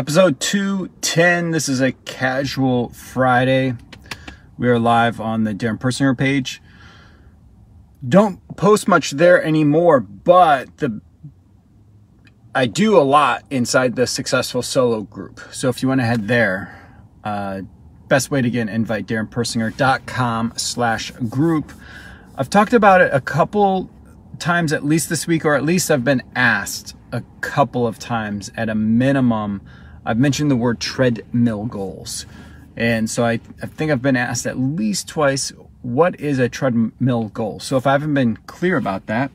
Episode 210. This is a casual Friday. We are live on the Darren Persinger page. Don't post much there anymore, but the I do a lot inside the Successful Solo group. So if you want to head there, uh, best way to get an invite, darrenpersinger.com slash group. I've talked about it a couple times at least this week, or at least I've been asked a couple of times at a minimum. I've mentioned the word treadmill goals. And so I, I think I've been asked at least twice, what is a treadmill goal? So if I haven't been clear about that,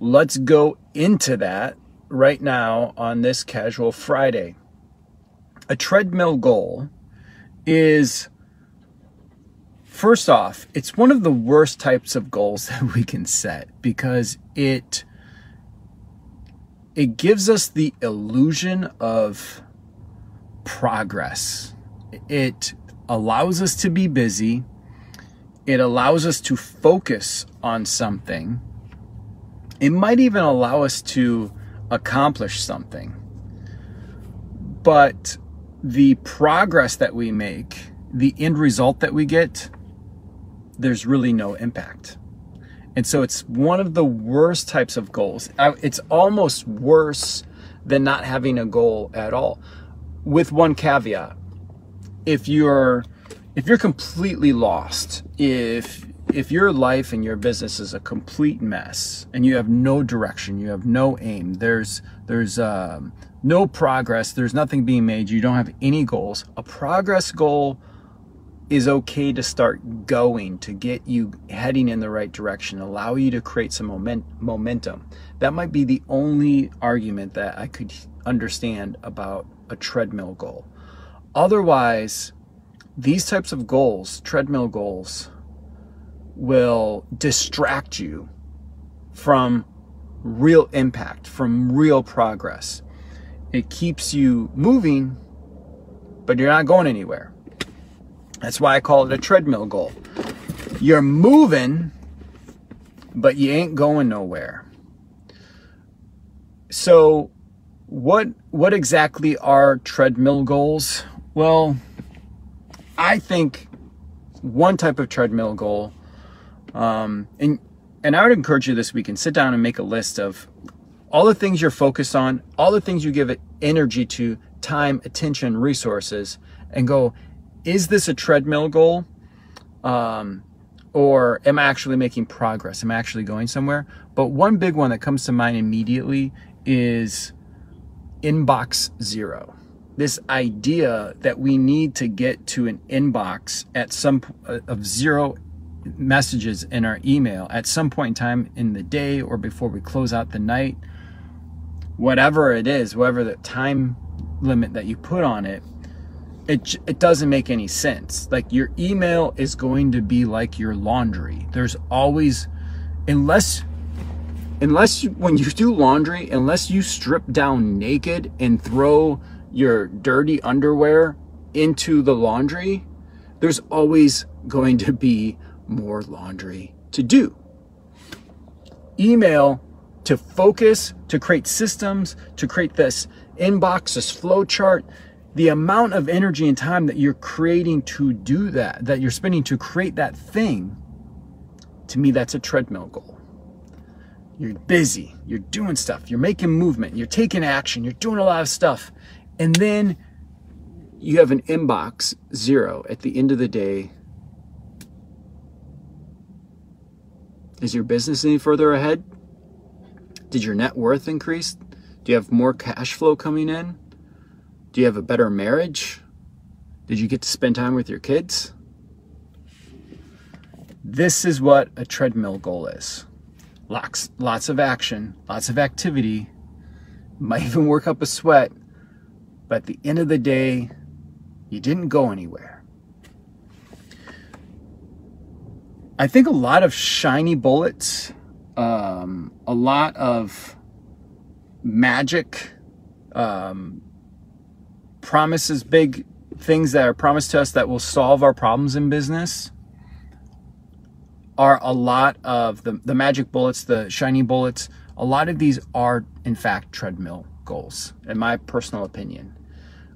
let's go into that right now on this casual Friday. A treadmill goal is first off, it's one of the worst types of goals that we can set because it it gives us the illusion of progress. It allows us to be busy. It allows us to focus on something. It might even allow us to accomplish something. But the progress that we make, the end result that we get, there's really no impact. And so it's one of the worst types of goals. Uh, it's almost worse than not having a goal at all. With one caveat. If you're if you're completely lost, if if your life and your business is a complete mess and you have no direction, you have no aim, there's there's um, no progress, there's nothing being made, you don't have any goals. A progress goal is okay to start going to get you heading in the right direction, allow you to create some moment, momentum. That might be the only argument that I could understand about a treadmill goal. Otherwise, these types of goals, treadmill goals, will distract you from real impact, from real progress. It keeps you moving, but you're not going anywhere. That's why I call it a treadmill goal. You're moving, but you ain't going nowhere. So, what what exactly are treadmill goals? Well, I think one type of treadmill goal um, and and I would encourage you this week and sit down and make a list of all the things you're focused on, all the things you give energy to, time, attention, resources, and go, is this a treadmill goal? Um, or am I actually making progress? Am I actually going somewhere? But one big one that comes to mind immediately is inbox zero. This idea that we need to get to an inbox at some uh, of zero messages in our email at some point in time in the day or before we close out the night, whatever it is, whatever the time limit that you put on it, it, it doesn't make any sense. Like your email is going to be like your laundry. There's always, unless, unless when you do laundry, unless you strip down naked and throw your dirty underwear into the laundry, there's always going to be more laundry to do. Email to focus, to create systems, to create this inbox, this flow chart, the amount of energy and time that you're creating to do that, that you're spending to create that thing, to me, that's a treadmill goal. You're busy, you're doing stuff, you're making movement, you're taking action, you're doing a lot of stuff. And then you have an inbox zero at the end of the day Is your business any further ahead? Did your net worth increase? Do you have more cash flow coming in? Do you have a better marriage? Did you get to spend time with your kids? This is what a treadmill goal is. Lots, lots of action, lots of activity, might even work up a sweat, but at the end of the day, you didn't go anywhere. I think a lot of shiny bullets, um, a lot of magic um, promises, big things that are promised to us that will solve our problems in business are a lot of the, the magic bullets, the shiny bullets. A lot of these are, in fact, treadmill goals, in my personal opinion.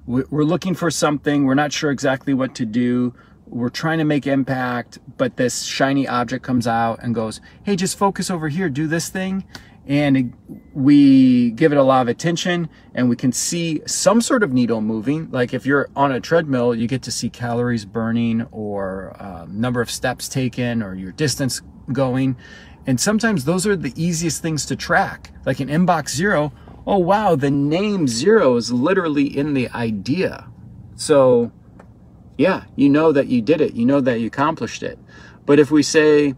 we're looking for something, we're not sure exactly what to do, we're trying to make impact, but this shiny object comes out and goes, hey, just focus over here, do this thing. And we give it a lot of attention and we can see some sort of needle moving. Like if you're on a treadmill, you get to see calories burning or uh, number of steps taken or your distance going. And sometimes those are the easiest things to track. Like an inbox zero, oh wow, the name zero is literally in the idea. So yeah, you know that you did it, you know that you accomplished it. But if we say,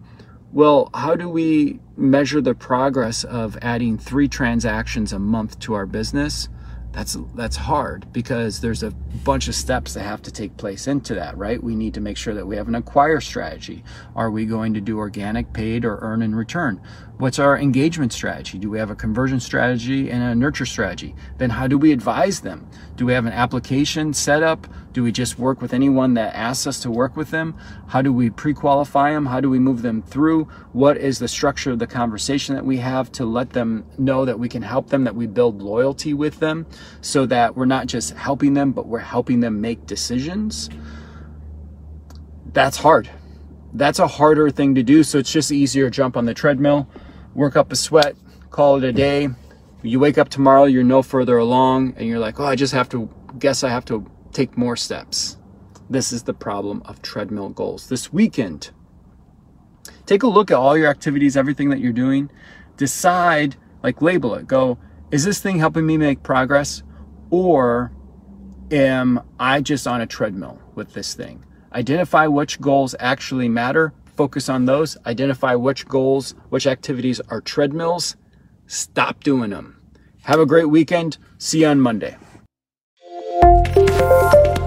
well, how do we measure the progress of adding three transactions a month to our business? that's that's hard because there's a bunch of steps that have to take place into that right? We need to make sure that we have an acquire strategy. Are we going to do organic paid or earn in return? What's our engagement strategy? Do we have a conversion strategy and a nurture strategy? Then how do we advise them? Do we have an application set up do we just work with anyone that asks us to work with them how do we pre-qualify them how do we move them through what is the structure of the conversation that we have to let them know that we can help them that we build loyalty with them so that we're not just helping them, but we're helping them make decisions. That's hard. That's a harder thing to do. So it's just easier to jump on the treadmill, work up a sweat, call it a day. You wake up tomorrow, you're no further along, and you're like, oh, I just have to guess I have to take more steps. This is the problem of treadmill goals. This weekend, take a look at all your activities, everything that you're doing. Decide, like label it. Go, is this thing helping me make progress? Or am I just on a treadmill with this thing? Identify which goals actually matter, focus on those, identify which goals, which activities are treadmills, stop doing them. Have a great weekend. See you on Monday. Thank you.